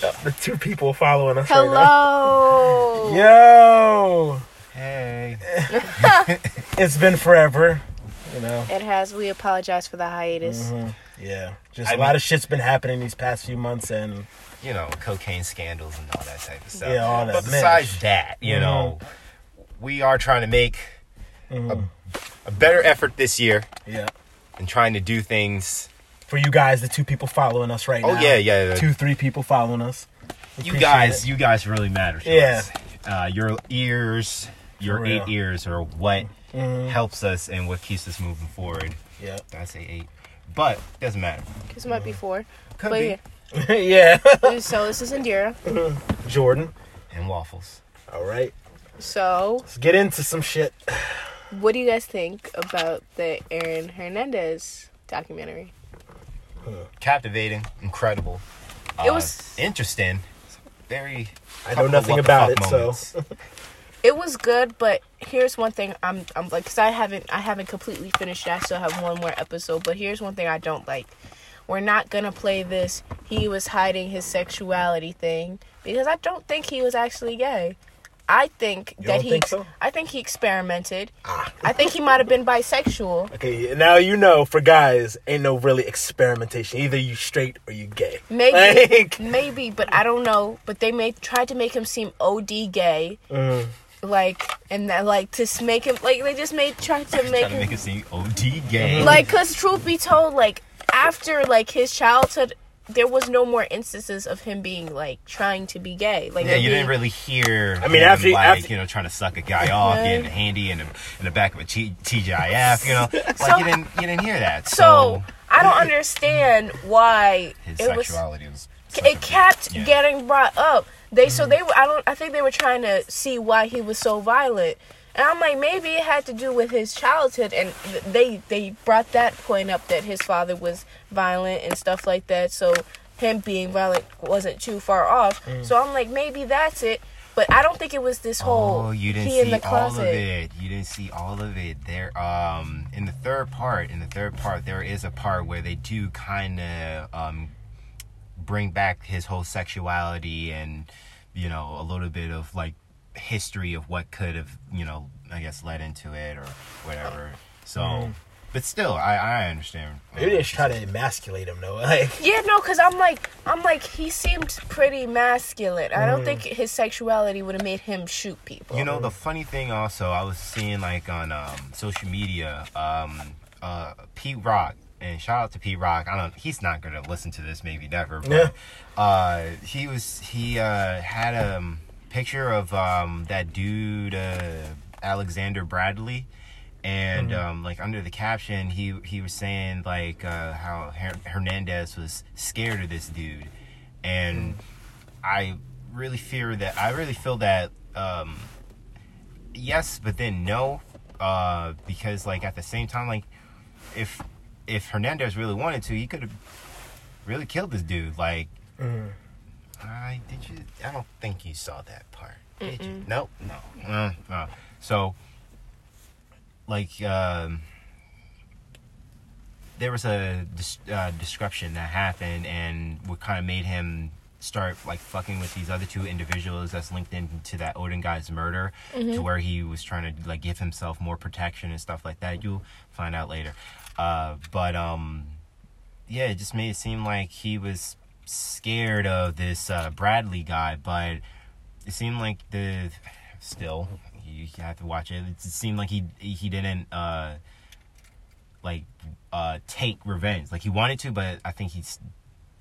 the two people following us right Hello. now. Yo, Hey. it's been forever. You know. It has. We apologize for the hiatus. Mhm. Yeah, just I a lot of shit's been happening these past few months, and You know, cocaine scandals and all that type of stuff. Yeah, all that But besides mesh. that, you Mhm. know, we are trying to make mhm, a better effort this year yeah. and trying to do things. For you guys, the two people following us right Oh now. yeah, yeah. yeah. Two, three people following us. you guys, it. you guys really matter to Yeah. us. Uh, your ears, your eight ears are what Mhm. helps us and what keeps us moving forward. Yeah. I say eight? But it doesn't matter. This might be four. Could but be. yeah. yeah. so this is Indira. Jordan. And waffles. All right. So, Let's get into some shit. what do you guys think about the Aaron Hernandez documentary? Captivating, incredible. It uh, was- interesting. Very. I know nothing about fuck it, so. It was good, but here's one thing I'm I'm like cuz I haven't I haven't completely finished it. I still have one more episode, but here's one thing I don't like. We're not going to play this he was hiding his sexuality thing because I don't think he was actually gay. I think You that don't he think so? I think he experimented. Ah. I think he might have been bisexual. Okay, now you know for guys, ain't no really experimentation. Either you straight or you gay. Maybe Like, maybe, but I don't know, but they may tried to make him seem OD gay. mm, Like and that like to make him like they just made tried to make Trying to make it seem OD gay. like because truth be told like after like his childhood there was no more instances of him being like trying to be gay like Yeah, you he- didn't really hear. I mean, him, after- like after- you know, trying to suck a guy off, Yeah. getting handy in the in the back of a T- TGIF. You know, like So- you didn't you didn't hear that. so So, i don't understand why his it was sexuality was. it kept Yeah. getting brought up they so mm. they were i don't i think they were trying to see why he was so violent and i'm like maybe it had to do with his childhood and they they brought that point up that his father was violent and stuff like that. So him being violent wasn't too far off. So i'm like maybe that's it. But i don't think it was this whole Oh, you didn't he in see the all of it. You didn't see all of it. There, um, in the third part, in the third part, there is a part where they do kind of um, bring back his whole sexuality and you know a little bit of like history of what could have you know I guess led into it or whatever. So, Mm. but still, I I understand. maybe they just try to emasculate him though. Like, Yeah, no, cause I'm like, I'm like, he seemed pretty masculine. I don't think his sexuality would have made him shoot people. You know, the funny thing also, I was seeing like on um, social media, um, uh, Pete Rock, and shout out to Pete Rock. I don't, he's not gonna listen to this, maybe never, but Yeah. uh, he was he uh, had a um, picture of um, that dude uh, Alexander Bradley. And um, like under the caption, he he was saying like uh, how Her- Hernandez was scared of this dude, and I really fear that I really feel that um yes, but then no uh because like at the same time like if if Hernandez really wanted to, he could have really killed this dude like mm, I did you I don't think you saw that part. Did you? Nope, no. Mm, no. So like um there was a dis- uh, destruction that happened and what kind of made him start like fucking with these other two individuals that's linked into that Odin guy's murder to where he was trying to like give himself more protection and stuff like that. You'll find out later. Uh, but um, yeah, it just made it seem like he was scared of this uh, Bradley guy, but it seemed like the still you have to watch it. It seemed like he he didn't uh like uh take revenge. Like he wanted to, but I think he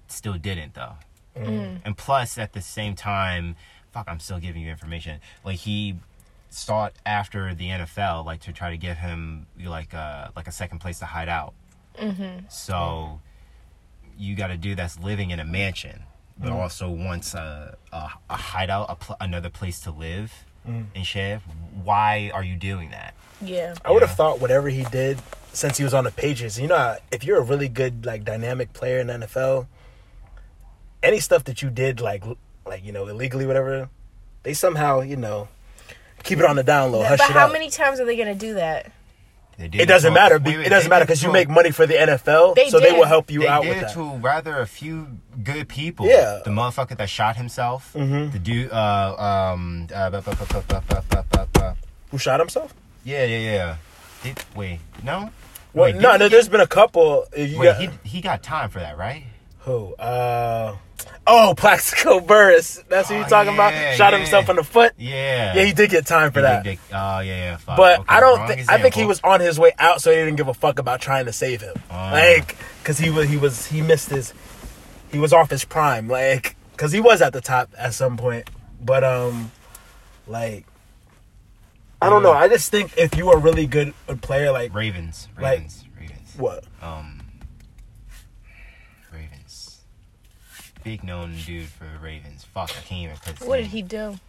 still didn't though. And plus, at the same time, fuck, I'm still giving you information. Like he sought after the NFL, like to try to give him like a like a second place to hide out. Mm-hmm. So you got a dude that's living in a mansion, but mm. also wants a a, a hideout, a pl- another place to live mm. and shit. Why are you doing that? yeah, I would have Yeah. thought whatever he did since he was on the pages. You know, if you're a really good like dynamic player in the NFL, any stuff that you did like like you know illegally, whatever, they somehow you know keep it on the down low, hush but it how up. many times are they gonna do that? It doesn't matter. Wait, wait, it doesn't matter because you make money for the NFL, they so did. they will help you they out. They did to rather a few good people. Yeah, the motherfucker that shot himself. Mm-hmm. The dude, uh, um, who shot himself? Yeah, yeah, yeah. Did, wait, no. Well, wait, no, no. There's been a couple. wait, got, he he got time for that, right? Who? Uh, oh, Plaxico Burress. That's who Oh, you're talking yeah, about. Shot yeah. himself in the foot. Yeah. Yeah, he did get time for He that. did Oh yeah, yeah. Fuck. But Okay, I don't think. I think he was on his way out, so he didn't give a fuck about trying to save him. Ah. Like, cause he was he was he missed his, he was off his prime. Like, cause he was at the top at some point. But um, like, I don't know. I just think if you are a really good player, like Ravens. Like- Ravens. Ravens. what? Um. Ravens. Big known dude for the Ravens. Fuck, I can't even put. his What did he do?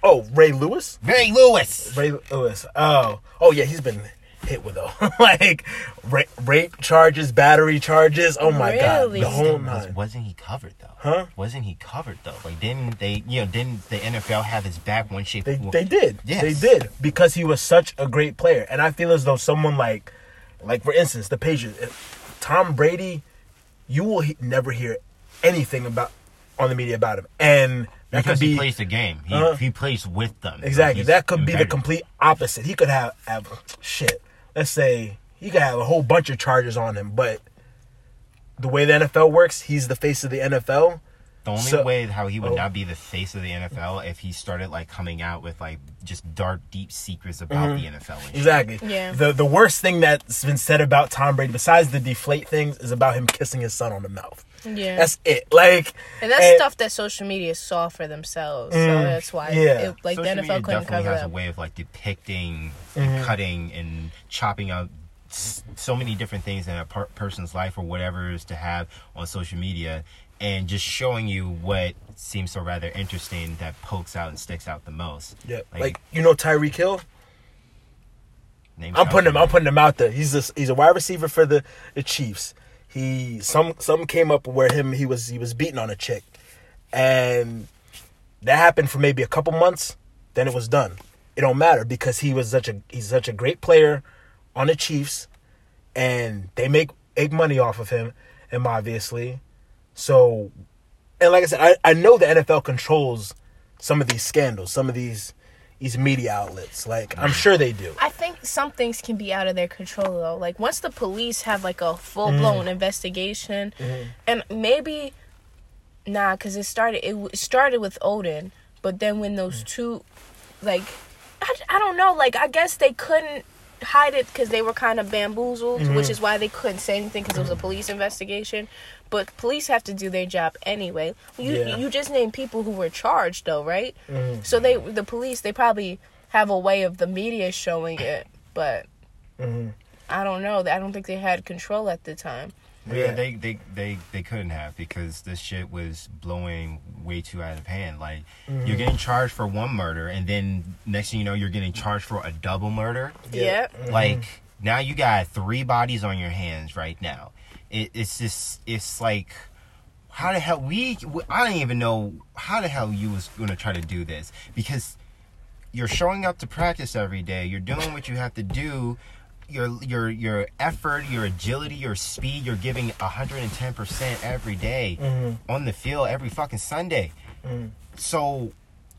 Oh, Ray Lewis. Ray Lewis. Ray Lewis. Oh, oh yeah, he's been hit with a like rape, rape charges, battery charges. Oh my god, the whole Was, nine. wasn't he covered though? Huh? Wasn't he covered though? Like didn't they? You know, didn't the NFL have his back one shape? They they did. Yes. They did because he was such a great player, and I feel as though someone like, like for instance, the Patriots, Tom Brady, you will he- never hear anything about on the media about him, and that because could he plays the game. He Uh-huh. he plays with them. Exactly he's that could be the complete opposite. He could have have shit. Let's say he could have a whole bunch of charges on him, but the way the NFL works, he's the face of the NFL. The only So- way how he would Oh. not be the face of the NFL if he started like coming out with like just dark, deep secrets about the NFL. Exactly. Yeah. The the worst thing that's been said about Tom Brady, besides the deflate things, is about him kissing his son on the mouth. Yeah. That's it. Like, and that's and- stuff that social media saw for themselves. so Mm, that's why yeah. it, like Social the media NFL couldn't definitely cover has that. a way of like depicting, Mm-hmm. and cutting, and chopping out so many different things in a per- person's life or whatever is to have on social media, and just showing you what seems so rather interesting that pokes out and sticks out the most. Yeah, like, you know Tyreek Hill. name I'm putting him. I'm putting him out there. He's a, he's a wide receiver for the, the Chiefs. He some some came up where him he was he was beating on a chick, and that happened for maybe a couple months. Then it was done. It don't matter because he was such a he's such a great player on the Chiefs, and they make make money off of him, him obviously. So, and like I said, I, I know the NFL controls some of these scandals, some of these these media outlets. Like I'm sure they do. I think some things can be out of their control though. Like once the police have like a full blown mm-hmm. investigation, mm-hmm. and maybe nah, because it started it started with Odin, but then when those mm. two, like, I, I don't know, like I guess they couldn't hide it because they were kind of bamboozled, which mm-hmm. is why they couldn't say anything because it was a police investigation. But police have to do their job anyway. You Yeah. you just named people who were charged though, right? So they the police they probably have a way of the media showing it, but I don't know. I don't think they had control at the time. Yeah, Yeah. they, they they they couldn't have because this shit was blowing way too out of hand. Like Mm-hmm. you're getting charged for one murder, and then next thing you know, you're getting charged for a double murder. Yeah. Like now you got three bodies on your hands right now. It, it's just it's like how the hell we I don't even know how the hell you was gonna try to do this because you're showing up to practice every day. You're doing what you have to do. Your your your effort, your agility, your speed. You're giving 110 percent every day mm-hmm. on the field every fucking Sunday. Mm-hmm. So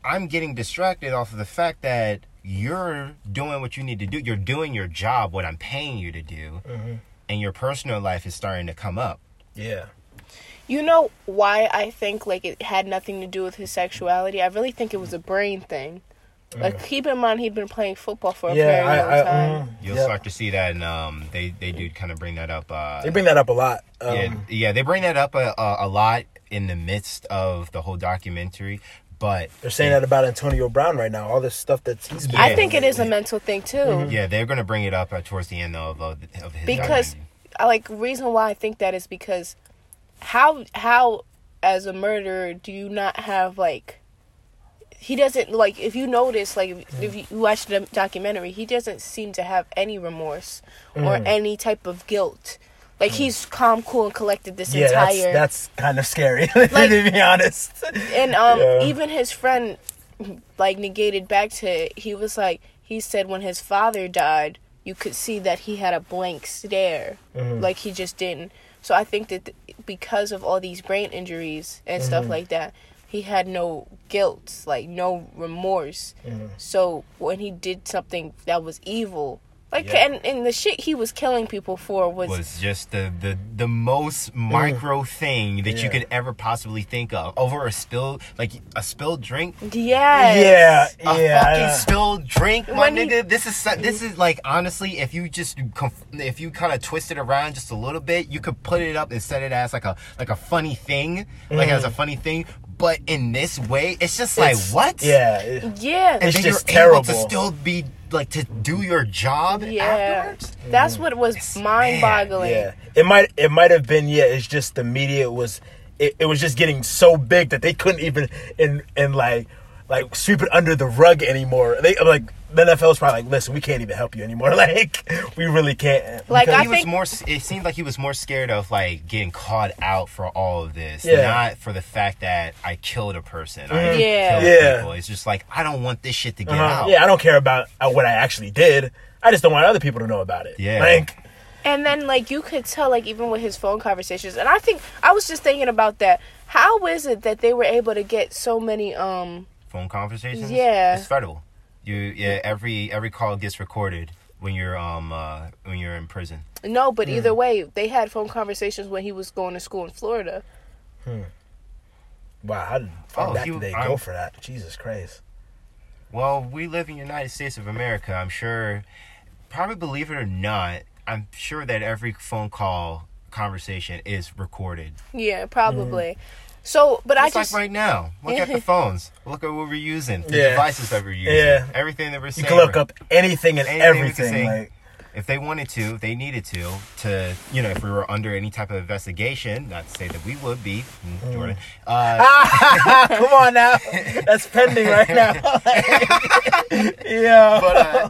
I'm getting distracted off of the fact that you're doing what you need to do. You're doing your job, what I'm paying you to do, mm-hmm. And your personal life is starting to come up. Yeah. You know why I think like it had nothing to do with his sexuality? I really think it was a brain thing. Like keep in mind he'd been playing football for a Yeah, very long I, time. mm, You'll yeah. start to see that, and um, they they do kind of bring that up. Uh, They bring that up a lot. Um, yeah, yeah, they bring that up a, a, a lot in the midst of the whole documentary. But They're saying that about Antonio Brown right now. All this stuff that he's been I Yeah. think it is a mental thing too. yeah, they're gonna bring it up uh, towards the end of of, of his because documentary. I like reason why I think that is because how how as a murderer do you not have like he doesn't like if you notice like if, if you watch the documentary he doesn't seem to have any remorse or any type of guilt like he's calm cool and collected this Yeah, that's, entire that's kind of scary, Like- to be honest. and um Yeah. even his friend like negated back to he was like he said when his father died you could see that he had a blank stare, Mm-hmm. like he just didn't. So I think that th- because of all these brain injuries and Mm-hmm. stuff like that, he had no guilt, like no remorse. Mm-hmm. So when he did something that was evil, like Yeah. and, and the shit he was killing people for was, was just the the, the most micro mm. thing that Yeah. you could ever possibly think of over a spill like a spilled drink yes. Yeah, a yeah. fucking spilled drink, my When he- nigga. This is this is like honestly, if you just if you kind of twist it around just a little bit, you could put it up and set it as like a like a funny thing, like as a mm. funny thing. But in this way, it's just like It's- what? Yeah. it- Yeah. and It's then just you're able to still be like to do your job Yeah. afterwards. That's what was mind boggling. Yeah, it might it might have been yeah. It's just the media was it, it was just getting so big that they couldn't even in and like like sweep it under the rug anymore. They like the NFL's probably like, listen, we can't even help you anymore. Like we really can't. Like, Because- I he was think- more. It seemed like he was more scared of like getting caught out for all of this, Yeah. not for the fact that I killed a person. I Mhm. Yeah. Yeah. people. It's just like I don't want this shit to get uh-huh. out. yeah, I don't care about uh, what I actually did. I just don't want other people to know about it. Yeah. like And then like you could tell like even with his phone conversations and I think I was just thinking about that. How is it that they were able to get so many um Phone conversations. Yeah. it's federal. You yeah. Every every call gets recorded when you're um uh when you're in prison. no, but either Hmm. way, they had phone conversations when he was going to school in Florida. Hmm. wow, how did far Oh, back he- they I'm- go for that? Jesus Christ. Well, we live in the United States of America. I'm sure, probably believe it or not, I'm sure that every phone call conversation is recorded. Yeah, probably. So, but I It's just like right now. Look at the phones. Look at what we're using. The Yeah. devices that we're using. Yeah. Everything that we're You can look up anything and Anything everything. say. Like if they wanted to, if they needed to, to you know, if we were under any type of investigation, not to say that we would be, mm, Jordan. Uh, Come on now. That's pending right now. yeah. but uh,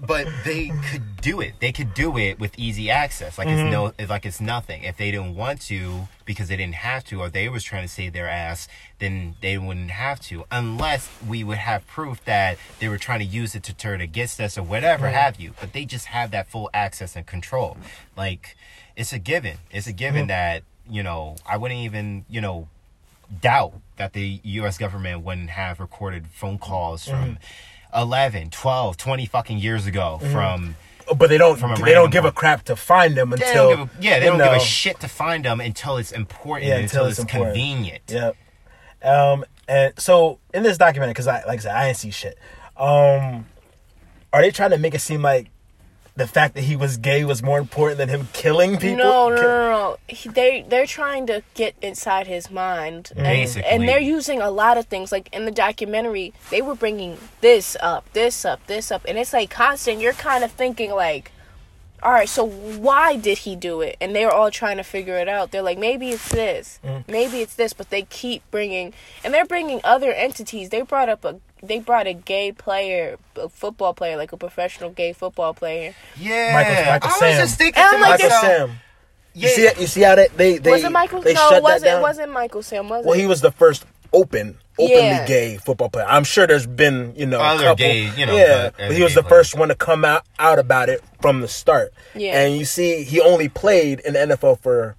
but they could do it. They could do it with easy access. Like it's mm-hmm. no, it's like it's nothing. If they didn't want to because they didn't have to, or they was trying to save their ass, then they wouldn't have to, unless we would have proof that they were trying to use it to turn against us or whatever have you. But they just have that full access and control. Like it's a given. It's a given mm-hmm. that you know I wouldn't even you know doubt that the US government wouldn't have recorded phone calls mm-hmm. from 11, 12, 20 fucking years ago from but they don't. From a They don't give a crap to find them they until. don't give a, yeah, they don't give a shit to find them until it's important, Yeah, until, until it's, it's important. convenient. Yep. Um, and so in this documentary, because I like I said, I didn't see shit. Um, are they trying to make it seem like the fact that he was gay was more important than him killing people? No, no, no, no. He, they they're trying to get inside his mind, and, Basically. and they're using a lot of things. Like in the documentary, they were bringing this up, this up, this up, and it's like constant. You're kind of thinking like, all right, so why did he do it? And they're all trying to figure it out. They're like, maybe it's this, mm. maybe it's this, but they keep bringing, and they're bringing other entities. They brought up a. They brought a gay player, a football player, like a professional gay football player. Yeah, Michael- Michael I was just thinking And to I'm like, Michael myself, Sam. yeah, You see, you see how they they, they was it Michael? They no, shut it wasn't. that down? It wasn't Michael Sam. Was Well, it? he was the first open, openly Yeah. gay football player. I'm sure there's been, you know, a couple, gay, you know, yeah, but- but he was gay the first one to come out out about it from the start. Yeah. and you see, he only played in the NFL for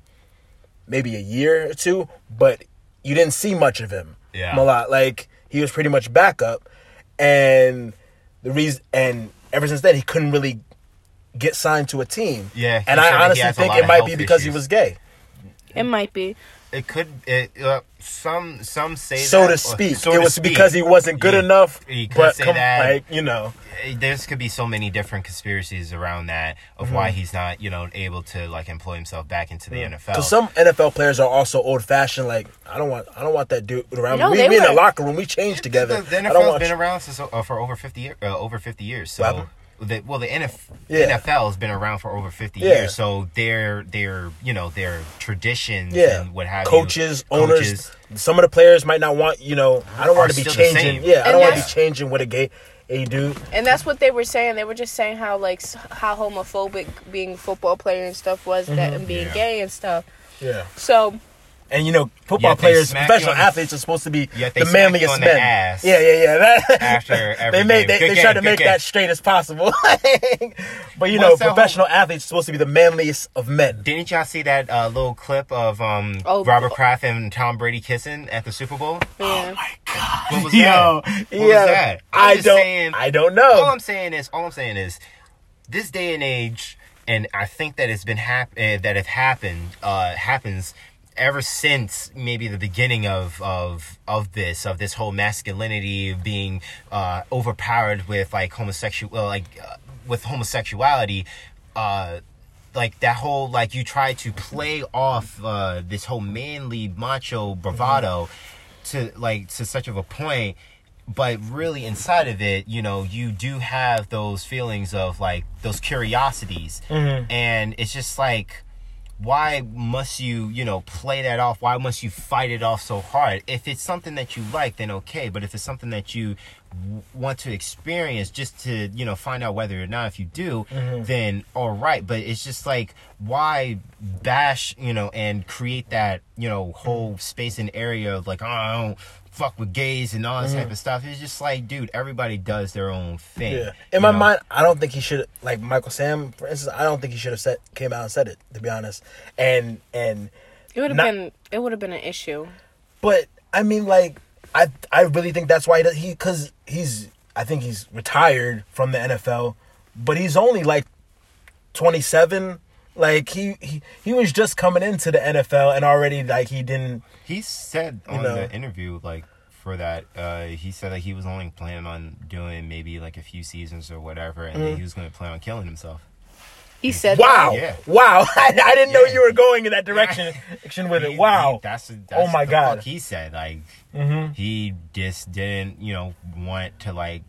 maybe a year or two, but you didn't see much of him. Yeah. a lot. Like he was pretty much backup, and the reason, and ever since then, he couldn't really get signed to a team. Yeah, and I honestly think it might be because he was gay. It might be. It could. It, uh, some some say so that, to speak. so it to was speak. because he wasn't good Yeah, enough. You could but say come, that. like you know, Eh, There's could be so many different conspiracies around that of Mm-hmm. why he's not, you know, able to like employ himself back into the NFL. because some NFL players are also old fashioned. Like I don't want, I don't want that dude around No, me. they We, we in the locker room, we change together. The, the I don't want been you- around since uh, for over fifty years. Uh, over fifty years. So, happened? The, well, the NF, Yeah. NFL has been around for over fifty Yeah. years. So their their you know their traditions Yeah, and what have coaches, you, owners. coaches, Some of the players might not want. You know, I don't want to be changing. same. Yeah, I don't want to be changing what a gay a dude. And that's what they were saying. They were just saying how like how homophobic being a football player and stuff was that mm-hmm. and being Yeah. gay and stuff. Yeah, So And you know, football Yet they players, smack you professional on the- athletes are supposed to be Yet they the smack you manliest on the men. ass yeah, yeah, yeah. That, after every they made game. they, Good they tried to good make game. that straight as possible. but you What's know, that whole- professional athletes are supposed to be the manliest of men. Didn't y'all see that uh, little clip of um, Oh, Robert Kraft and Tom Brady kissing at the Super Bowl? Yeah. What was Yo, that? What yeah, was that? I'm I just don't, saying- I don't know. all know. I'm saying is, all I'm saying is, this day and age, and I think that it's been hap- uh, that it happened, uh, happens ever since maybe the beginning of of of this of this whole masculinity of being uh, overpowered with like homosexual, well, like uh, with homosexuality. Uh, like that whole like you try to play off uh, this whole manly macho bravado to like to such of a point but really inside of it you know you do have those feelings of like those curiosities and it's just like why must you you know play that off? Why must you fight it off so hard? If it's something that you like then okay. But if it's something that you w- want to experience just to you know find out whether or not if you do mm-hmm. then all right. But it's just like why bash you know and create that you know whole mm-hmm. space and area of like oh I don't fuck with gays and all this type mm-hmm. of stuff it's just like dude everybody does their own thing Yeah. In my know? mind, I don't think he should like Michael Sam, for instance. I don't think he should have said came out and said it. To be honest, and and It would have been it would have been an issue. but I mean, like I I really think that's why he does- he because he's I think he's retired from the NFL, but he's only like twenty seven. Like he, he he was just coming into the NFL and already like he didn't. He said You on know. the interview, like for that, uh, he said that he was only planning on doing maybe like a few seasons or whatever, and Mm. then he was going to plan on killing himself. He said Wow, Yeah. wow! I, I didn't know you were going in that direction direction with He- it. Wow. he- that's, that's Oh my the God. Mm-hmm. fuck he said like he just didn't, you know, want to like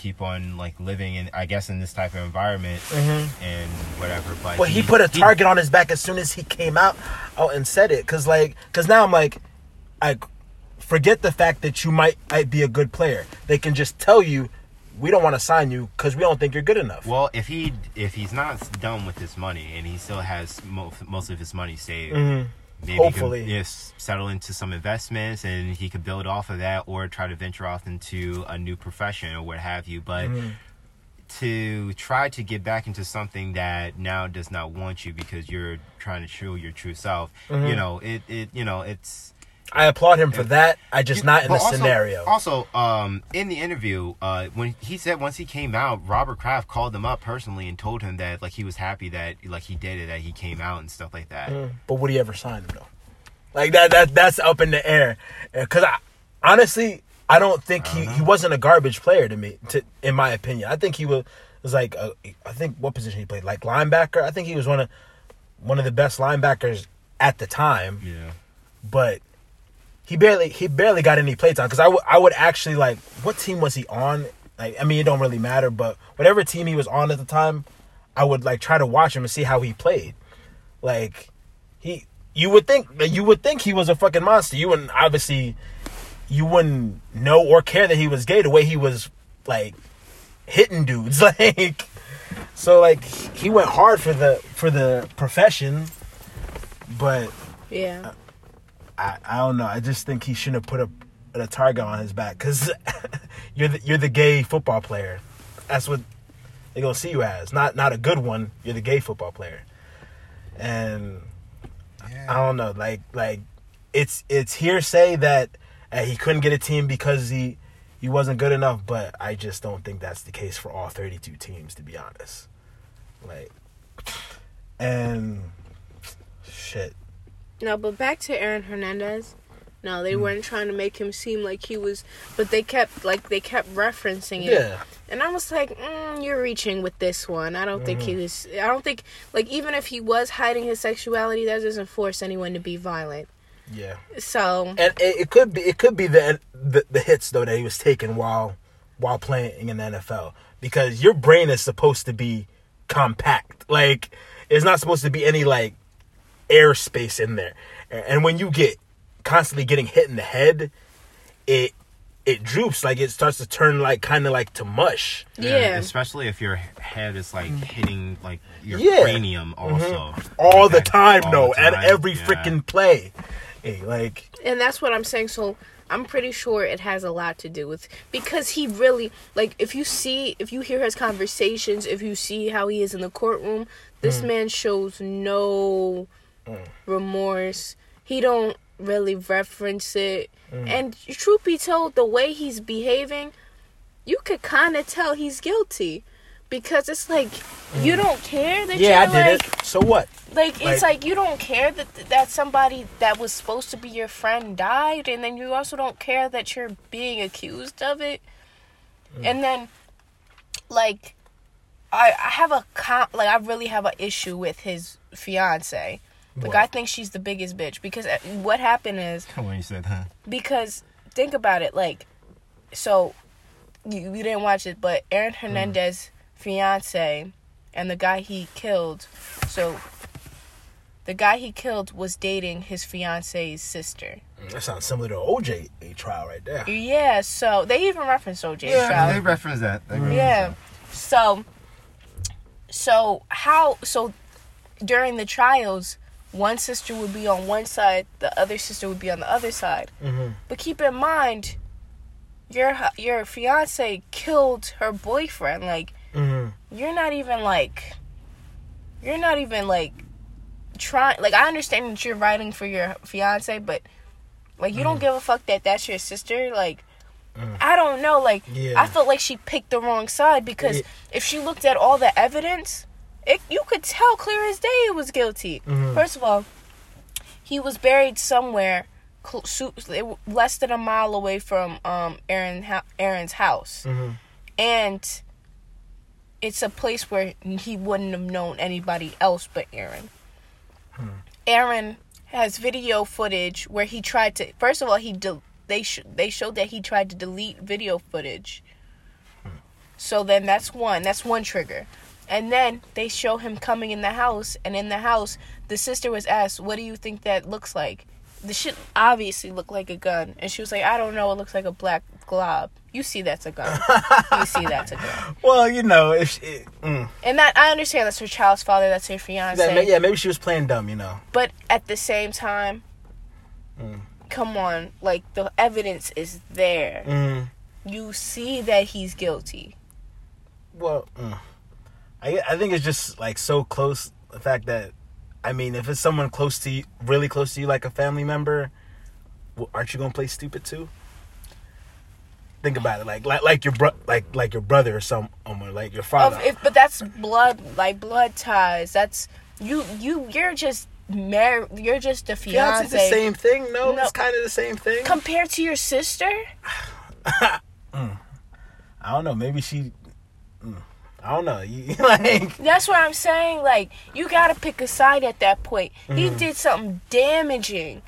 keep on like living in, I guess, in this type of environment and whatever. But Well, Mm-hmm. he, put a target on his back as soon as he came out, out and said it. Cause like, cause now I'm like, I forget the fact that you might, might be a good player. They can just tell you, we don't want to sign you because we don't think you're good enough. Well, if he if he's not done with his money and he still has mo- most of his money saved, Mhm. Maybe Hopefully. can yes, settle into some investments and he could build off of that, or try to venture off into a new profession or what have you. But Mm-hmm. to try to get back into something that now does not want you because you're trying to show your true self, Mm-hmm. you know, it it you know it's I applaud him for that. I just not in the also- scenario. Also, um, in the interview, uh, when he said once he came out, Robert Kraft called him up personally and told him that like he was happy that like he did it, that he came out and stuff like that. But would he ever sign him though? Like that that that's up in the air. Because I honestly I don't think he, he wasn't a garbage player to me. To in my opinion, I think he was was like a, I think what position he played like linebacker. I think he was one of one of the best linebackers at the time. Yeah. But he barely he barely got any play time because I would I would actually like what team was he on? Like I mean it don't really matter, but whatever team he was on at the time, I would like try to watch him and see how he played. Like he you would think you would think he was a fucking monster. You wouldn't obviously you wouldn't know or care that he was gay the way he was like hitting dudes like so like he went hard for the for the profession but Yeah. I, I don't know. I just think he shouldn't have put a, a target on his back because you're the, you're the gay football player. That's what they're gonna see you as. Not not a good one. You're the gay football player, and I don't know. Like like it's it's hearsay that uh, he couldn't get a team because he he wasn't good enough. But I just don't think that's the case for all 32 teams, to be honest. Like and shit. No, but back to Aaron Hernandez. No, they weren't trying to make him seem like he was, but they kept like they kept referencing it. Yeah. And I was like, mm, "You're reaching with this one." I don't think he was. I don't think like even if he was hiding his sexuality, that doesn't force anyone to be violent. Yeah. So and it, it could be it could be the, the the hits though that he was taking while while playing in the NFL because your brain is supposed to be compact like it's not supposed to be any like airspace in there. And when you get constantly getting hit in the head it it droops. Like it starts to turn like kind of like to mush. Yeah, Especially if your head is like mm. hitting like your Yeah. cranium mm-hmm. also. all the time all though the at every yeah. freaking play. Hey, like And that's what I'm saying. So I'm pretty sure it has a lot to do with because he really like if you see if you hear his conversations, if you see how he is in the courtroom, this mm. man shows no Mm. remorse. He don't really reference it. Mm. And truth be told, the way he's behaving, you could kind of tell he's guilty. Because it's like you mm. don't care that yeah, I you're did like it. So what? like it's Like- like you don't care that that somebody that was supposed to be your friend died, and then you also don't care that you're being accused of it, Mm. and then like I I have a con- like I really have an issue with his fiance. Like What? I think she's the biggest bitch because uh, what happened is when you said that. because think about it like so you, you didn't watch it but aaron hernandez fiance and the guy he killed so the guy he killed was dating his fiance's sister That sounds similar to OJ trial right there. yeah so they even reference oj Yeah, trial. they reference that. They reference Yeah. that. So so how so during the trials one sister would be on one side, the other sister would be on the other side. Mm-hmm. But keep in mind your your fiance killed her boyfriend like Mm-hmm. you're not even like you're not even like trying like I understand that you're writing for your fiance but like you don't give a fuck that that's your sister like I don't know like Yeah. I felt like she picked the wrong side because Yeah. if she looked at all the evidence it you could tell clear as day he was guilty Mhm. first of all he was buried somewhere less than a mile away from um Aaron Aaron's house Mm-hmm. and it's a place where he wouldn't have known anybody else but Aaron. Aaron has video footage where he tried to. First of all, he de- they sh- they showed that he tried to delete video footage. So then that's one. That's one trigger. And then they show him coming in the house, and in the house, the sister was asked, "What do you think that looks like?" The shit obviously looked like a gun, and she was like, "I don't know. It looks like a black glob. You see that's a gun. you see that's a gun." Well, you know, if she, it, mm. And that I understand that's her child's father, that's her fiance. That- yeah, maybe she was playing dumb, you know. But at the same time, Mm. come on, like the evidence is there. Mm. You see that he's guilty. Well, mm. I I think it's just like so close. The fact that, I mean, if it's someone close to you, really close to you, like a family member, well, aren't you gonna play stupid too? Think about it, like like like your bro, like like your brother or some, or like your father. Of, if, but that's blood, like blood ties. That's you. You. You're just married. You're just a Fiance fiance. the same thing? No, No. it's kind of the same thing. Compared to your sister, I don't know. Maybe she. mm, I don't know. You, like that's what I'm saying. Like you gotta pick a side at that point. He Mm-hmm. did something damaging.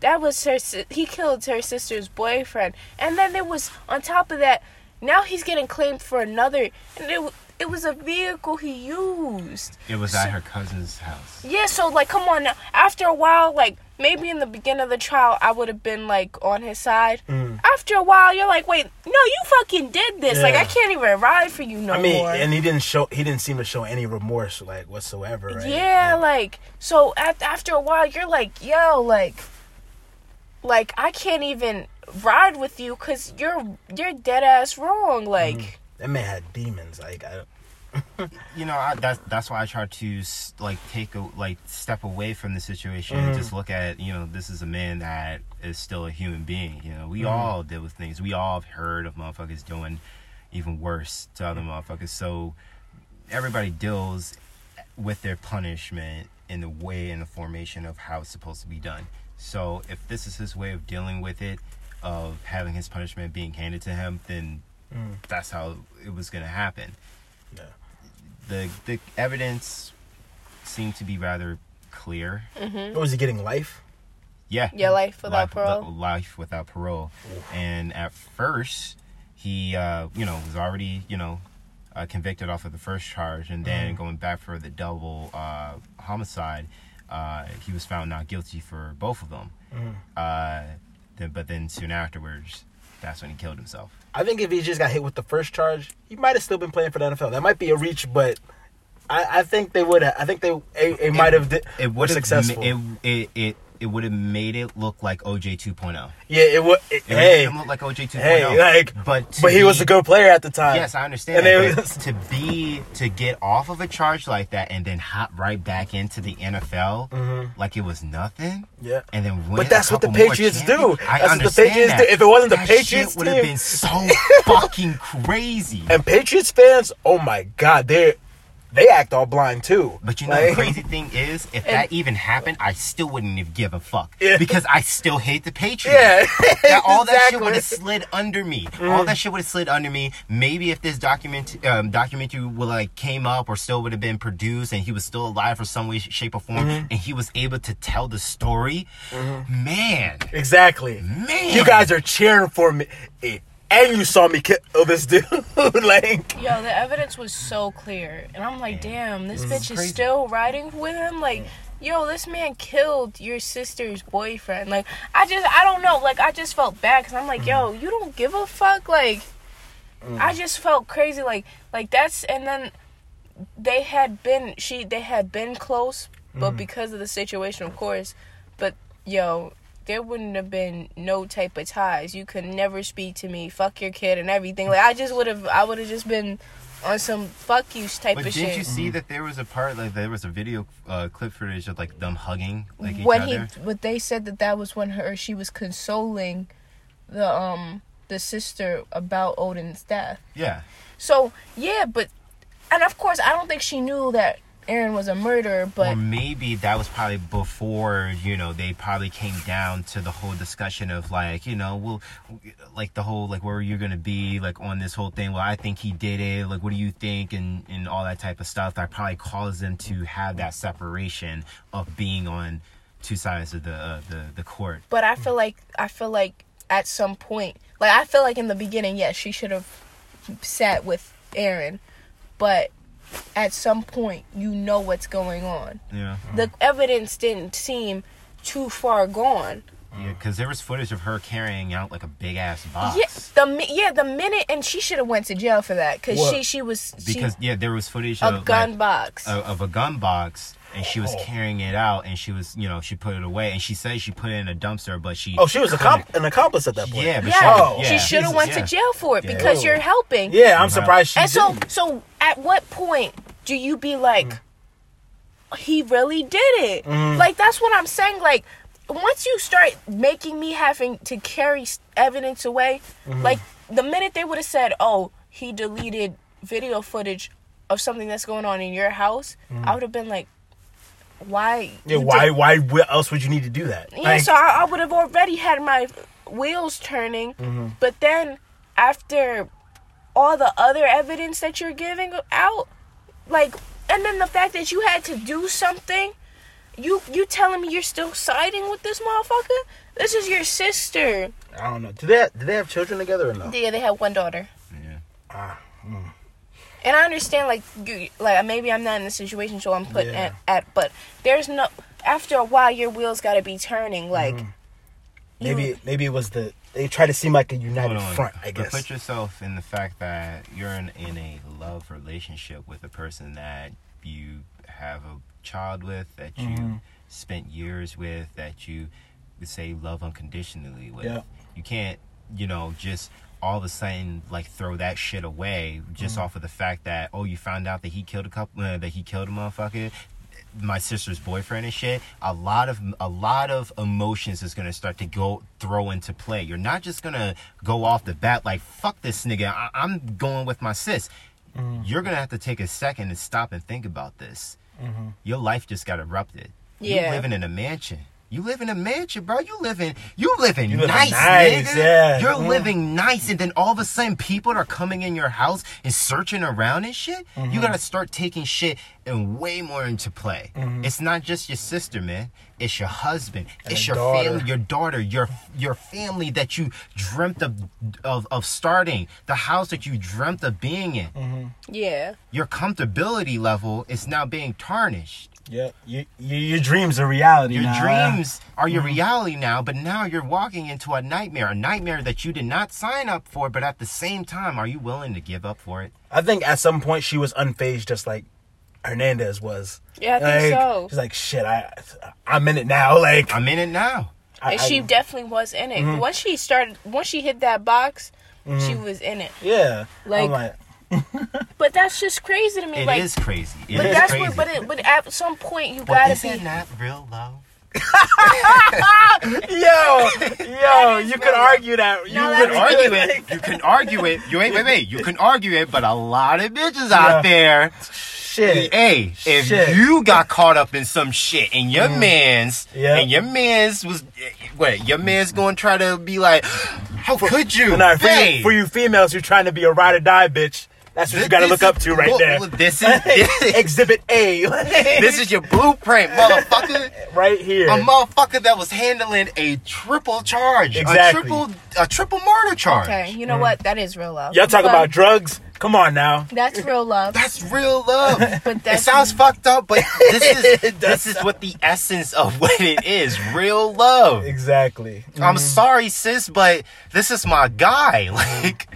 That was her. He killed her sister's boyfriend, and then there was on top of that. Now he's getting claimed for another, and it it was a vehicle he used. It was at her cousin's house. Yeah, so like, come on now. After a while, like maybe in the beginning of the trial, I would have been like on his side. Mm. After a while, you're like, wait, no, you fucking did this. Like, I can't even ride for you no I mean, more. and he didn't show. He didn't seem to show any remorse, like whatsoever. Right? Yeah, like so at, after a while you're like, yo, like like I can't even ride with you cuz you're you're dead ass wrong like that man had demons. Like I, You know, I, that's that's why I try to like take a like step away from the situation and just mm-hmm. look at you know this is a man that is still a human being. You know, we mm-hmm. all deal with things. We all have heard of motherfuckers doing even worse to other mm-hmm. motherfuckers. So everybody deals with their punishment in the way and the formation of how it's supposed to be done. So if this is his way of dealing with it, of having his punishment being handed to him, then that's how it was going to happen. Yeah. The the evidence seemed to be rather clear. Mm-hmm. What was he getting life? Yeah. Yeah, life without parole. Without, life without parole. And at first, he, uh, you know, was already, you know, uh, convicted off of the first charge, and then going back for the double uh, homicide, uh, he was found not guilty for both of them. Uh, then, but then soon afterwards, that's when he killed himself. I think if he just got hit with the first charge, he might have still been playing for the NFL. That might be a reach, but I, I think they would. have I think they it, it might have. It would successful. It, it it it would have made it look like OJ 2.0. Yeah, it would. It, It would hey, have looked like OJ 2.0. hey, like, but but he was a good player at the time. Yes, I understand. And that, was- to be to get off of a charge like that and then hop right back into the NFL mm-hmm. like it was nothing. Yeah. And then win But that's what the Patriots do. I That's what the understand Patriots that. do. If it wasn't the Patriots would have been so fucking crazy. And Patriots fans, oh my god, they they act all blind too. But you know Like- the crazy thing is, if that even happened, I still wouldn't have give a fuck Yeah. because I still hate the Patriots. Yeah, That- all that shit would have slid under me. All that shit would have slid under me. Maybe if this document um, documentary would like came up or still would have been produced and he was still alive for some way, shape, or form, Mm-hmm. and he was able to tell the story, man, Exactly. man, You guys are cheering for me, and you saw me kill this dude. like, Yo, the evidence was so clear, and I'm like, damn, this mm. bitch is crazy. still riding with him. Like, yo, this man killed your sister's boyfriend. Like, I just, I don't know. Like, I just felt bad because I'm like, yo, mm. you don't give a fuck. Like, mm. I just felt crazy. Like, like that's, and then they had been, she, they had been close, but because of the situation, of course. But yo, there wouldn't have been no type of ties. You could never speak to me. Fuck your kid and everything. Like I just would have. I would have just been on some fuck you type of shit. But didn't shit. you see that there was a part like there was a video uh, clip footage of like them hugging like each when other? he, but they said that that was when her she was consoling the um the sister about Odin's death. Yeah. So yeah, but and of course I don't think she knew that Aaron was a murderer. but or maybe that was probably before you know they probably came down to the whole discussion of like you know well like the whole like where are you gonna be like on this whole thing? Well i think he did it. Like what do you think? And and all that type of stuff that probably caused them to have that separation of being on two sides of the uh, the the court. But I feel like I feel like at some point, like I feel like in the beginning, yes, she should have sat with Aaron, but at some point, you know what's going on. yeah The evidence didn't seem too far gone. yeah because there was footage of her carrying out like a big ass box Yeah, the yeah the minute, and she should have went to jail for that because she she was she, because yeah there was footage of a of gun like, box. of, of a gun box and she was Oh. carrying it out and she was you know she put it away and she said she put it in a dumpster but she oh, she was a comp- an accomplice at that point. yeah but yeah, Oh, she should have went yeah. to jail for it Yeah. because you're helping. Yeah, I'm surprised she And so, didn't. so at what point do you be like, mm. he really did it? Mm-hmm. Like that's what I'm saying. Like once you start making me having to carry evidence away, mm-hmm. like the minute they would have said, "Oh, he deleted video footage of something that's going on in your house," I mm-hmm. would have been like, "Why? Yeah, why? did- Why else would you need to do that? yeah, Like, so I, I would have already had my wheels turning. Mm-hmm. But then, after all the other evidence that you're giving out, like, and then the fact that you had to do something, you you telling me you're still siding with this motherfucker? This is your sister. I don't know. Do they have, do they have children together or no? Yeah, they have one daughter. yeah. Ah, And I understand, like, you, like maybe I'm not in the situation, so I'm put Yeah. at, at. But there's no. After a while, your wheels got to be turning. Like, Mm-hmm. you- Maybe maybe it was the they try to seem like a united front. I But guess. put yourself in the fact that you're in, in a love relationship with a person that you have a child with, that you Mm-hmm. spent years with, that you say love unconditionally with. Yeah. You can't, you know, just all of a sudden like throw that shit away just Mm-hmm. off of the fact that oh you found out that he killed a couple uh, that he killed a motherfucker my sister's boyfriend and shit a lot of a lot of emotions is gonna start to go throw into play. You're not just gonna go off the bat like fuck this nigga I- i'm going with my sis. You're gonna have to take a second and stop and think about this. Your life just got erupted. Yeah. you living in a mansion you live in a mansion, bro. You living, you living living nice, nice, nigga. yeah. You're Mm. living nice, and then all of a sudden, people are coming in your house and searching around and shit. Mm-hmm. You gotta start taking shit and way more into play. Mm-hmm. It's not just your sister, man. It's your husband. it's your daughter. family, your daughter, your your family that you dreamt of of of starting, the house that you dreamt of being in. Mm-hmm. yeah. Your comfortability level is now being tarnished. Yeah, you, you, your dreams are reality. Your now, huh? dreams are your Mm-hmm. reality now, but now you're walking into a nightmare, a nightmare that you did not sign up for, but at the same time, are you willing to give up for it? I think at some point she was unfazed, just like Hernandez was. Yeah, I think Like, so. She's like, shit, I, I'm in it now. Like, I'm in it now. I, and I- she definitely was in it. Mm-hmm. Once she started, once she hit that box, she was in it. yeah. Like- I'm like, But that's just crazy to me. It is like, crazy. It but is that's crazy. what. But it, but at some point you But gotta is be. it not real love? yo, yo, you could argue that. You No, would that's- argue it. You can argue it. You ain't wait, wait. You can argue it, but a lot of bitches out there. Shit. Hey, if Shit. you got caught up in some shit and your mm. man's Yeah. and your man's was what your man's gonna try to be like, how could you? No, for, you, Babe, for you females who trying to be a ride or die bitch, that's what you got to this look up to right look, there. look, This is this, Exhibit A. this is your blueprint, motherfucker. right here. A motherfucker that was handling a triple charge, Exactly. a triple, a triple murder charge. Okay, you know what? That is real love. Mm. Y'all talk But about drugs? Come on now. That's real love. That's real love. But it that's sounds fucked up, but this is It does this is what the essence of what it is. Real love. Exactly. I'm sorry, sis, but this is my guy. Like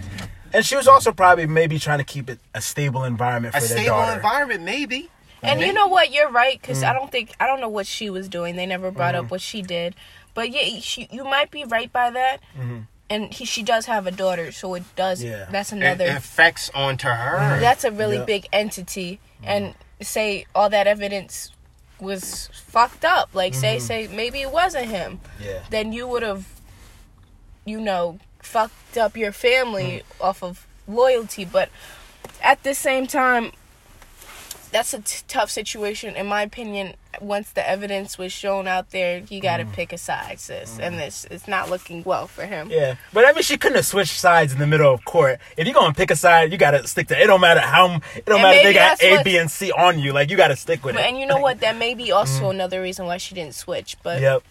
And she was also probably maybe trying to keep it a stable environment for a their stable daughter. environment, maybe. And you know what? You're right because Mm. I don't think I don't know what she was doing. They never brought Mm-hmm. up what she did, but yeah, she, you might be right by that. And he, she does have a daughter, so it does. Mm-hmm. Yeah. That's It another. affects onto her. that's a really Yeah. big entity. And say all that evidence was fucked up. Like say Mm-hmm. say maybe it wasn't him. Yeah. Then you would have, you know, fucked up your family Mm. off of loyalty. But at the same time, that's a t- tough situation, in my opinion. Once the evidence was shown out there, you got to pick a side, sis, and this it's not looking well for him. Mm. Yeah, but I mean, she couldn't have switched sides in the middle of court. If you're gonna pick a side, you gotta stick to. It don't matter how. It don't And matter if they got that's A, what- B, and C on you. Like you gotta stick with But, it. and you know what? That may be also another reason why she didn't switch. But Yep.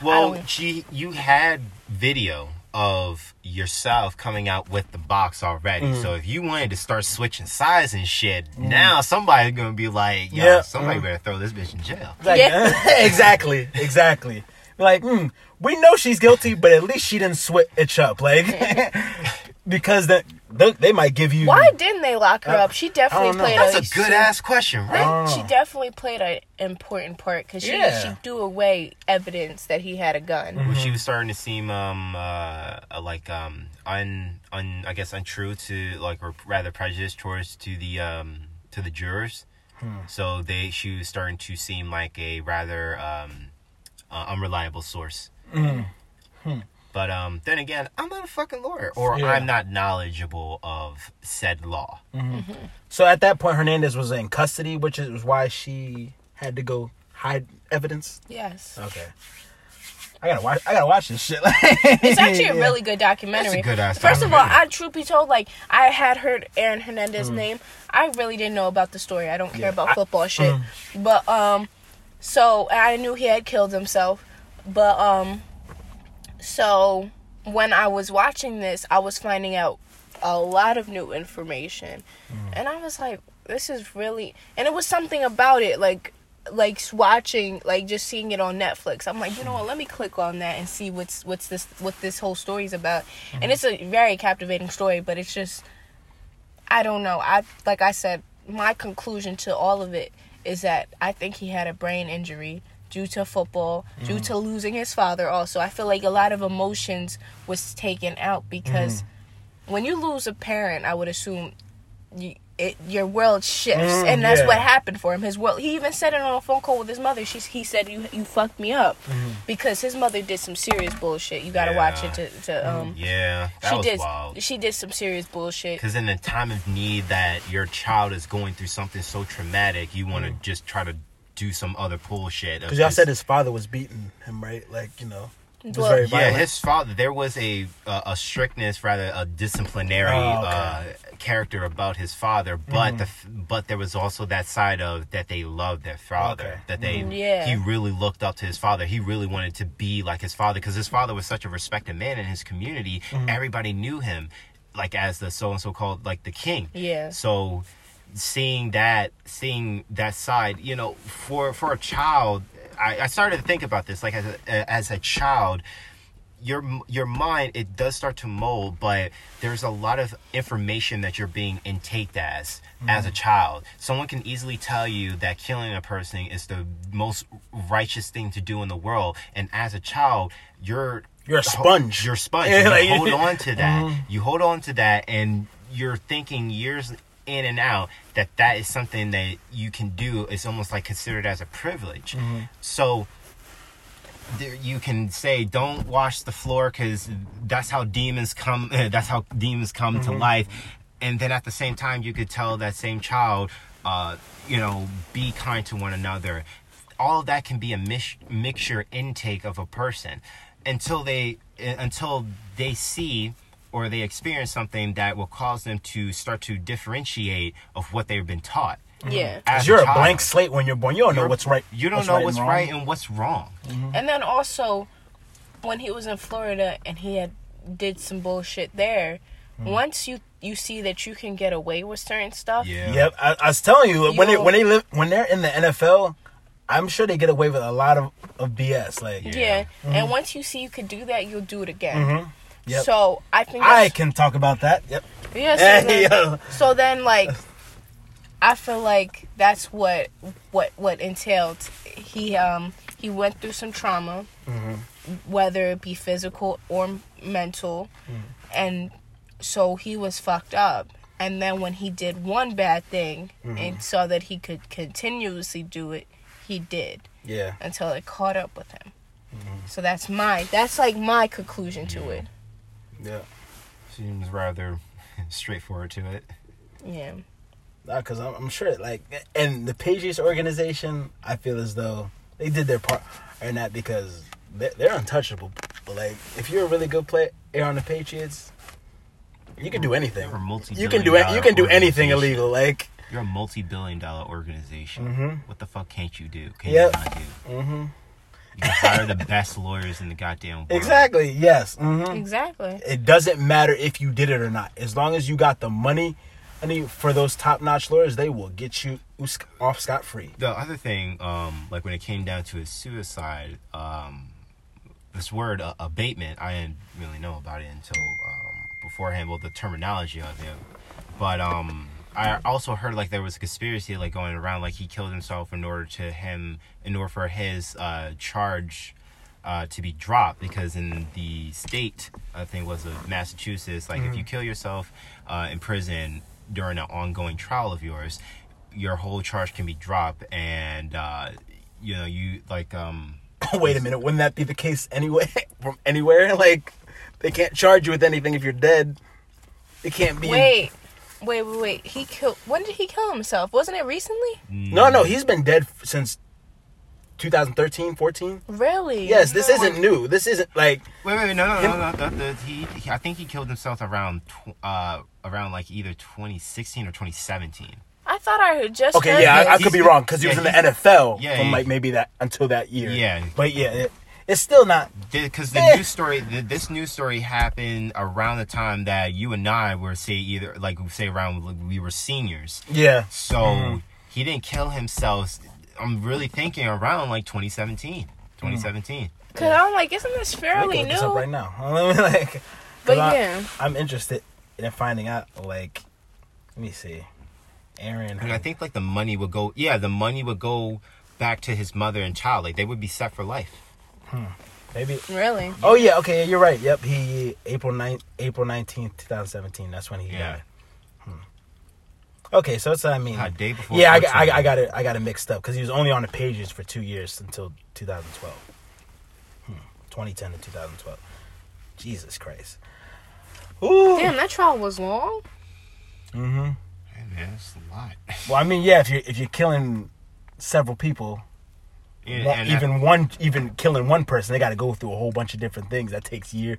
Well, she you had video of yourself coming out with the box already. Mm. So if you wanted to start switching sides and shit, now somebody's gonna be like, yo, Yeah. somebody Mm. better throw this bitch in jail. Like, Yeah. exactly, exactly. Like, mm, we know she's guilty, but at least she didn't switch up. Like, because that they, they might give you. why didn't they lock her Uh, up? She definitely I don't know. played That's a good ass question, right? Oh. She definitely played an important part because she Yeah. she threw away evidence that he had a gun. Well, she was starting to seem um uh uh, like um un un I guess untrue to like or rather prejudiced towards to the um to the jurors. So they she was starting to seem like a rather um uh, unreliable source. But um then again, I'm not a fucking lawyer or Yeah. I'm not knowledgeable of said law. So at that point, Hernandez was in custody, which is why she had to go hide evidence. Yes, Okay. I gotta watch. I gotta watch this shit. it's actually a Yeah. really good documentary. It's a good ass First of all. I truth be told, like I had heard Aaron Hernandez's name. I really didn't know about the story. I don't care Yeah. about I- football shit. But um, so I knew he had killed himself. But um, so when I was watching this, I was finding out a lot of new information, mm. and I was like, this is really, and it was something about it, like like watching like just seeing it on Netflix. I'm like, you know what? Let me click on that and see what's what's this what this whole story's about. And mm. it's a very captivating story, but it's just I don't know. I like I said, my conclusion to all of it is that I think he had a brain injury due to football, due to losing his father also. I feel like a lot of emotions was taken out because when you lose a parent, I would assume you, it, your world shifts, Mm, and that's yeah. what happened for him. His world. He even said it on a phone call with his mother. She he said you you fucked me up Mm-hmm. because his mother did some serious bullshit. You got to watch it to to um. Yeah, that She was did. wild. She did some serious bullshit. Because in the time of need that your child is going through something so traumatic, you want to just try to do some other bullshit. Because y'all said his father was beating him, right? Like you know, was Well, very yeah, violent. his father. There was a a, a strictness, rather a disciplinary Oh, okay. uh, character about his father, but the but there was also that side of that they loved their father, Okay. that they Mhm. Yeah. he really looked up to his father. He really wanted to be like his father because his father was such a respected man in his community. Everybody knew him like as the so and so called like the king. Yeah. So seeing that seeing that side you know for for a child i, I started to think about this like as a, as a child your your mind it does start to mold but there's a lot of information that you're being intaked as as a mm. child. Someone can easily tell you that killing a person is the most righteous thing to do in the world and as a child you're You're a sponge. you're sponge Yeah, you hold on to that. Mm-hmm. You hold on to that and you're thinking years in and out that that is something that you can do. It's almost like considered as a privilege. So there, you can say don't wash the floor because that's how demons come that's how demons come to life. And then at the same time you could tell that same child uh, you know be kind to one another. All of that can be a mix- mixture intake of a person. Until they until they see or they experience something that will cause them to start to differentiate of what they've been taught mm-hmm. Yeah. as Because you're a child. blank slate when you're born. You don't know You're- what's right. you don't what's know right what's and right and what's wrong mm-hmm. And then also, when he was in Florida and he had did some bullshit there, mm-hmm. once you you see that you can get away with certain stuff, yeah Yep, I, I was telling you when they when they live when they're in the NFL, I'm sure they get away with a lot of, of BS. Like Yeah. yeah. And once you see you could do that, you'll do it again. Yep. So I think I can talk about that. Yep. yeah. So, Hey, then, so then, like, I feel like that's what what what entailed. He um he went through some trauma, mm-hmm. whether it be physical or mental, mm. and so he was fucked up. And then when he did one bad thing mm-hmm. and saw that he could continuously do it, he did Yeah. until it caught up with him. Mm-hmm. So that's my that's like my conclusion to it. Yeah. seems rather straightforward to it Yeah. because I'm, I'm sure, like, and the Patriots organization, I feel as though they did their part in that because they're, they're untouchable. But like, if you're a really good player on the Patriots, you can do anything. You're a multi-billion You can do it. You can do anything illegal. Like, You're a multi-billion dollar organization. Mhm. What the fuck can't you do? Can Yep. you not do? hmm You can hire the best lawyers in the goddamn world. exactly. Yes. hmm Exactly. It doesn't matter if you did it or not. As long as you got the money, I mean, for those top-notch lawyers, they will get you off scot free. The other thing, um, like when it came down to his suicide, um, this word uh, abatement, I didn't really know about it until um, beforehand. Well, the terminology of it, but um, I also heard like there was a conspiracy like going around, like he killed himself in order to him, in order for his uh, charge. Uh, to be dropped because in the state, I think was of Massachusetts, like if you kill yourself uh, in prison during an ongoing trial of yours, your whole charge can be dropped, and uh, you know you like um Wait a minute, wouldn't that be the case anyway? From anywhere, like they can't charge you with anything if you're dead. It can't be. Wait. Wait, wait, wait. He killed when did he kill himself? Wasn't it recently? No, no, he's been dead since 2013, 14. Really? Yes, this isn't new. This isn't like Wait, wait, no, no, no, no. The, the, he, he, I think he killed himself around, tw- uh, around like either 2016 or 2017. I thought I had just okay, heard yeah, I, I could be wrong because he was in the NFL yeah, from he- like maybe that until that year. Yeah. but yeah, it, it's still not. Because the Eh. news story, the, this news story happened around the time that you and I were say either like say around like, we were seniors. Yeah, So Mm-hmm. he didn't kill himself. I'm really thinking around like 2017, 2017. Cause I'm like, isn't this we fairly can look this up new? right now. like, 'cause But I- yeah. I'm interested in finding out. Like, let me see, Aaron. And I think like the money would go. Yeah, the money would go back to his mother and child. Like they would be set for life. Maybe Really? Oh yeah, okay, yeah, you're right. Yep, he April 9th, April nineteenth, two thousand seventeen. That's when he Yeah. died. Hmm. Okay, so it's I mean, A day before. yeah, I, got- I. I got it. I got it mixed up because he was only on the pages for two years until two thousand twelve. Hmm. 2010 to 2012. Jesus Christ. Ooh. Damn, that trial was long. Mm-hmm. Hey, man, it's a lot. Well, I mean, yeah, if you're if you're killing several people, And that- even one, even killing one person, they got to go through a whole bunch of different things. That takes years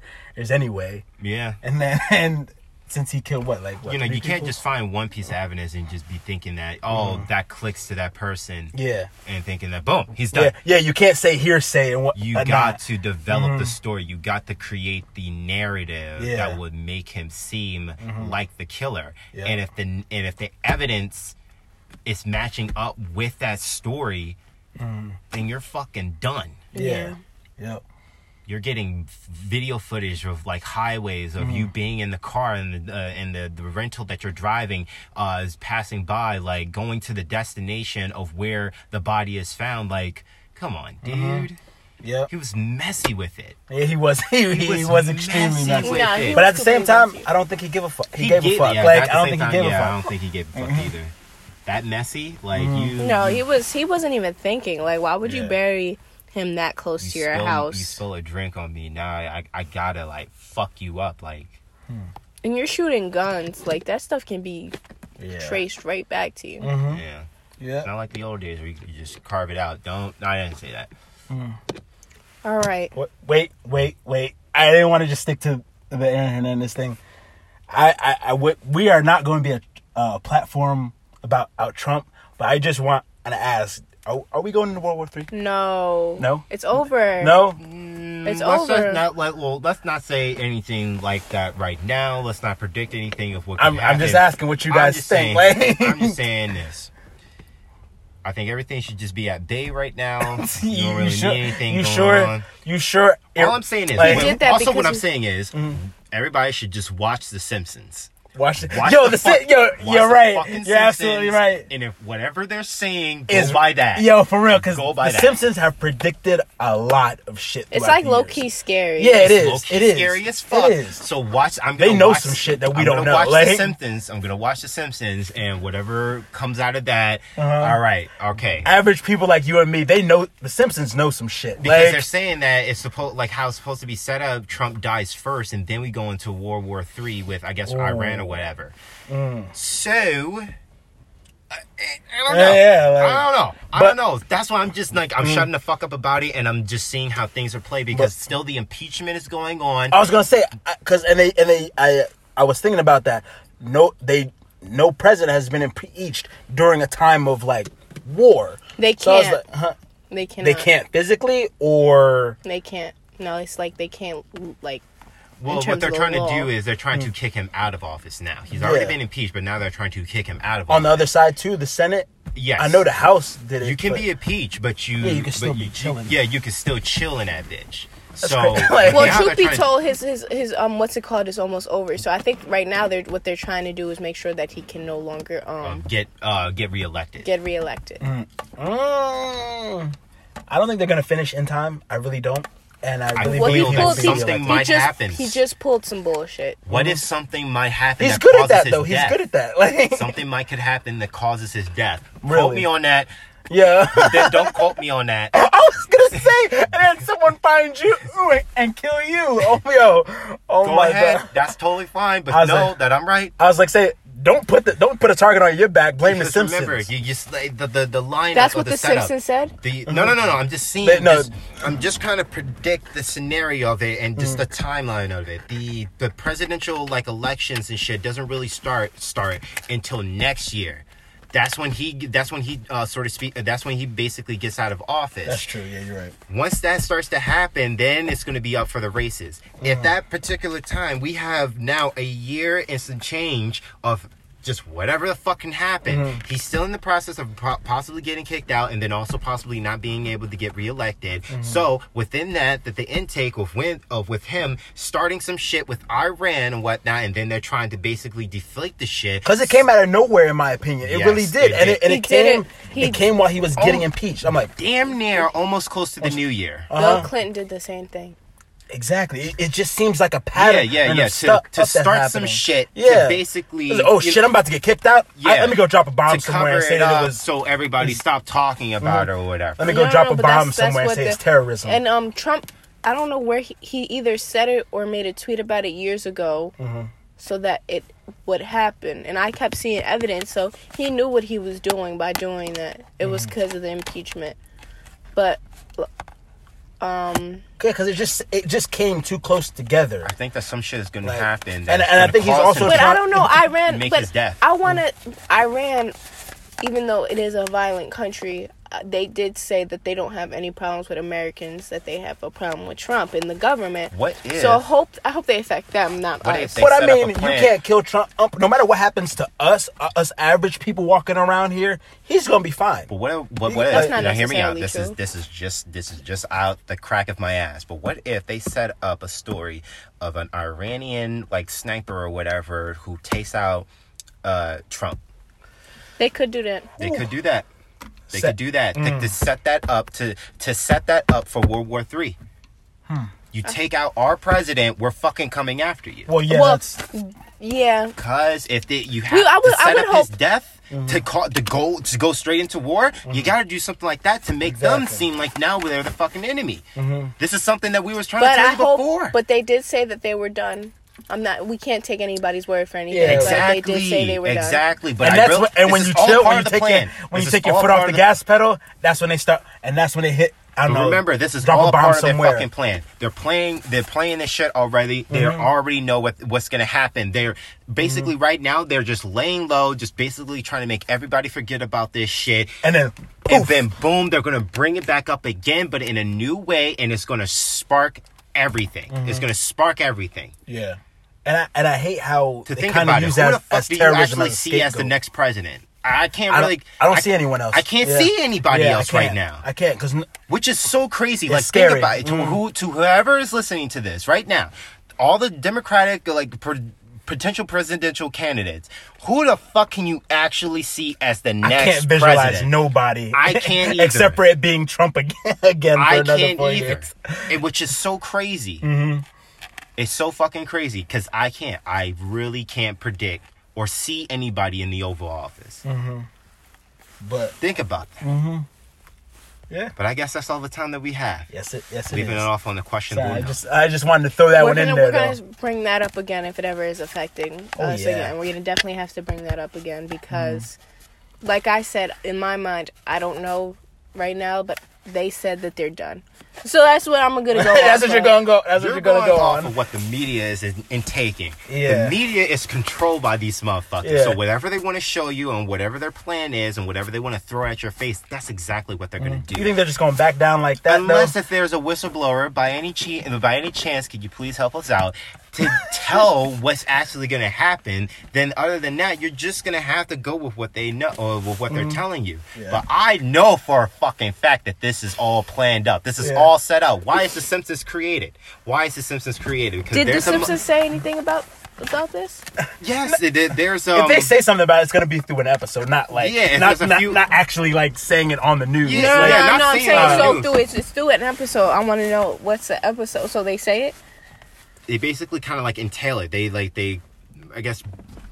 anyway. yeah. And then, and since he killed what, like what, you know, you can't just find one piece of evidence and just be thinking that, oh, Mm. that clicks to that person, Yeah, and thinking that, boom, he's done. yeah, yeah. You can't say hearsay and what You uh, got nah. to develop the Mhm. story. You got to create the narrative Yeah. that would make him seem Mhm. like the killer. Yeah. And if the and if the evidence is matching up with that story, Mm. then you're fucking done. Yeah. Yep. you're getting video footage of like highways of you being in the car and the uh, and the, the rental that you're driving uh, is passing by, like going to the destination of where the body is found. Like, come on, dude. Yeah. He was messy with it. Yeah, he was. He, he, was was, extremely messy messy. with Nah, it. But at the same time, messy. I don't think he give a fuck. He, gave did- a fuck. yeah, like I don't same think he gave yeah, a I fuck. I don't think he gave a fuck either. That messy, like Mm-hmm. you. No, you, he was. He wasn't even thinking. Like, why would you bury him that close you to your spill, house? You spill a drink on me. Now I, I, I gotta like fuck you up. Like and you're shooting guns. Like that stuff can be Yeah. traced right back to you. Mm-hmm. yeah. Yeah. Not like the old days where you could just carve it out. Don't. No, I didn't say that. All right. Wait, wait, wait, wait. I didn't want to just stick to the Aaron Hernandez thing. I, I, I would, we are not going to be a uh, platform about out Trump, but I just want to ask: Are, are we going into World War Three? No. No? It's over. No. Mm, it's let's over. Not let, well, let's not say anything like that right now. Let's not predict anything of what. Could I'm, I'm just asking what you I'm guys just think. saying- Like, I'm just saying this. I think everything should just be at bay right now. You don't really sure? need anything you going sure? on. You sure? All I'm saying is, Like- well, He did that also what I'm saying is, mm-hmm. everybody should just watch The Simpsons. Watch it. Watch Yo, the the, fuck- yo, you're the right. You're absolutely right. And if whatever they're saying, go Is- by that. Yo, for real, because the that. Simpsons have predicted a lot of shit. It's like low years. key scary. Yeah, it is. It is scary as fuck. It is. So watch. I'm They gonna know watch, some shit that we I'm don't know, Watch like- the Simpsons. I'm gonna watch the Simpsons, and whatever comes out of that, Uh-huh. all right, okay. Average people like you and me, they know the Simpsons know some shit. Because Like, they're saying that it's supposed like how it's supposed to be set up. Trump dies first, and then we go into World War Three with I guess Iran or whatever. So. I, I don't know. Mm. Yeah, yeah, like- I don't know. I but- Mm. don't know. That's why I'm just like I'm shutting the fuck up about it, and I'm just seeing how things are played because But- still the impeachment is going on. I was gonna say because and they and they I I was thinking about that. No, they no president has been impeached during a time of like war. They So I was can't. like, huh? They cannot. They can't physically or They can't. No, it's like they can't like Well, what they're of the trying to do is they're trying to kick him out of office now. He's already Mm. Yeah. been impeached, but now they're trying to kick him out of office. on the other side too. The Senate. Yes. I know the House did it. You can but- be impeached, but you Yeah, you can but still be you- chilling. Yeah, you can still chill in that bitch. so crazy. Like- Well, now truth they're be trying to- told, his his his um what's it called is almost over. So I think right now they're what they're trying to do is make sure that he can no longer um um, get uh get reelected. get reelected. Mm. I don't think they're gonna finish in time. I really don't, and I I really Well, Well, he believe feel pulled that he, something might he just happen. he just pulled some bullshit. What if something might happen? He's that good at that his though. He's death? good at that. Like, Something might could happen that causes his death. Quote me on that. yeah. Then don't quote me on that. I was gonna say, and then someone finds you ooh, and kill you. Oh yo, oh Go my ahead. god. That's totally fine. But was know like- that I'm right. I was like, say, don't put the don't put a target on your back. Blame Just the Simpsons. remember, you just like, the the the line. That's of what the, the. Simpsons said. The, no, no, no, no. I'm just seeing. They- no. just- I'm just kind of predict the scenario of it and just Mm. the timeline of it. The the presidential like elections and shit doesn't really start start until next year. That's when he. That's when he uh, sort of speak. That's when he basically gets out of office. That's true. Yeah, you're right. Once that starts to happen, then it's going to be up for the races. Mm. At that particular time, we have now a year and some change of just whatever the fuck can happen. Mm-hmm. He's still in the process of po- possibly getting kicked out and then also possibly not being able to get reelected. Mm-hmm. So within that, that the intake of with, of with him starting some shit with Iran and whatnot, and then they're trying to basically deflate the shit. Because it came out of nowhere, in my opinion. It Yes, really did, it and did. it and He it came. it. He- it came while he was getting Oh. impeached. I'm like, damn near almost close to the new year. Uh-huh. Bill Clinton did the same thing. Exactly. It, it just seems like a pattern. yeah, and yeah. of To, stuff to that's start some shit. Yeah. To basically. Oh you- shit! I'm about to get kicked out. I- Yeah. let me go drop a bomb to somewhere cover and say it that up it was. Mm-hmm. so everybody stop talking about it or whatever. Let me go No, drop no, a bomb that's- that's somewhere and what say it's terrorism. And um, Trump, I don't know where he, he either said it or made a tweet about it years ago, Mm-hmm. so that it would happen. And I kept seeing evidence, so he knew what he was doing by doing that. It was Mm-hmm. because of the impeachment. But, um, Yeah, because it just it just came too close together. I think that some shit is going Like- to happen. and- and I gonna think he's also but I don't know. Iran, Make but his death. I want to Iran, even though it is a violent country. Uh, they did say that they don't have any problems with Americans, that they have a problem with Trump and the government. What if? So I hope I hope they affect them, not What us. if they But I set up a mean, you can't kill Trump. Um, no matter what happens to us, uh, us average people walking around here, he's gonna be fine. But what? What? what That's if, not now hear me out. necessarily This is this is just this is just out the crack of my ass. But what if they set up a story of an Iranian like sniper or whatever who takes out uh, Trump? they could do that. They could do that. They Set- could do that. They, Mm. to set that up to to set that up for World War Three. Hmm. You take out our president, we're fucking coming after you. Well, yeah, Well, that's Yeah, Because if they, you have We- I would- to I set would up his hope- death Mm-hmm. to call to go to go straight into war, you got to do something like that to make them seem like now they're the fucking enemy. Mm-hmm. This is something that we was trying but to tell I you hope. before. But they did say that they were done. I'm not. We can't take anybody's word for anything. Yeah, but exactly, they did say they were done. exactly. But and that's really, what, and this when is you chill, when you take plan. your, when This you take your foot off the of gas pedal, that's when they start, and that's when they hit. I don't know. remember, this is drop all a bomb part of their fucking plan. They're playing. They're playing this shit already. They Mm-hmm. already know what what's gonna happen. They're basically Mm-hmm. right now. They're just laying low, just basically trying to make everybody forget about this shit. and then, And poof. then boom, they're gonna bring it back up again, but in a new way, and it's gonna spark everything. It's Mm-hmm. gonna spark everything. yeah, and I and I hate how To they think kind about of it, use who that the as, fuck as do you terrorism actually as a see as the scapegoat. next president? I can't I don't, really. I don't see anyone else. I can't Yeah. see anybody Yeah, I else right can't. now. I can't because which is so crazy. Like scary. think about it. To Mm. who to whoever is listening to this right now, all the Democratic like potential presidential candidates, who the fuck can you actually see as the next I can't visualize president? nobody. I can't either. except for it being Trump again, again for I another can't four either. years. It, which is so crazy. Mm-hmm. It's so fucking crazy because I can't. I really can't predict or see anybody in the Oval Office. Mm. But Think about that. yeah, But I guess that's all the time that we have. yes, it yes it Leaving is. it off on the question. So I just I just wanted to throw that We're one in gonna, there we're gonna bring that up again if it ever is affecting Oh, us yeah. again. We're gonna definitely have to bring that up again because, like I said, in my mind, I don't know right now, but they said that they're done. So that's what I'm gonna go. that's off what you're of. gonna go. That's You're what you're gonna going go off on. of what the media is in, in taking. Yeah. The media is controlled by these motherfuckers. Yeah. So whatever they want to show you and whatever their plan is and whatever they want to throw at your face, that's exactly what they're going to mm. do. You think they're just gonna back down like that? Unless though? if there's a whistleblower by any che- by any chance, could you please help us out to tell what's actually going to happen? Then other than that, you're just going to have to go with what they know or with what they're mm. telling you. Yeah. But I know for a fucking fact that this is all planned up. This is Yeah. all set up. Why is the Simpsons created? Why is the Simpsons created? Because Did the there's a mo- Simpsons say anything about about this? yes, it, did. there's um. if they say something about it, it's gonna be through an episode, not like Yeah, not, a not, few- not actually like saying it on the news. Yeah, No, Like, no, yeah, no, not no. I'm saying saying on so through it's, it's through an episode. I want to know what's the episode. So they say it. they basically kind of like entail it. They like they, I guess,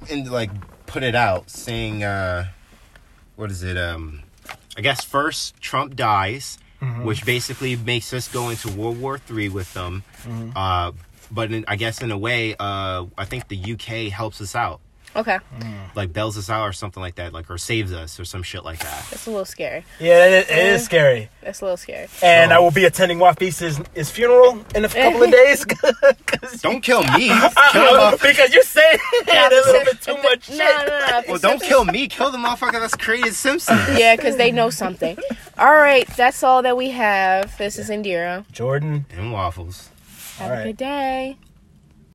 and like put it out saying, uh, what is it? Um, I guess first Trump dies, which basically makes us go into World War Three with them. Uh, but in, I guess in a way, uh, I think the UK helps us out, Okay, mm. like bails us out or something like that, like or saves us or some shit like that. It's a little scary. yeah, it, it is scary. It's a little scary. And So- I will be attending Wafis's his funeral in a couple of days. 'Cause- Don't kill me. kill the motherfucker. because you're saying a little bit too much No, shit. no, no. Well, don't kill me. Kill the motherfucker that's created Simpson. Yeah, because they know something. All right, that's all that we have. This is Indira. Jordan. And waffles. Have All a right. good day.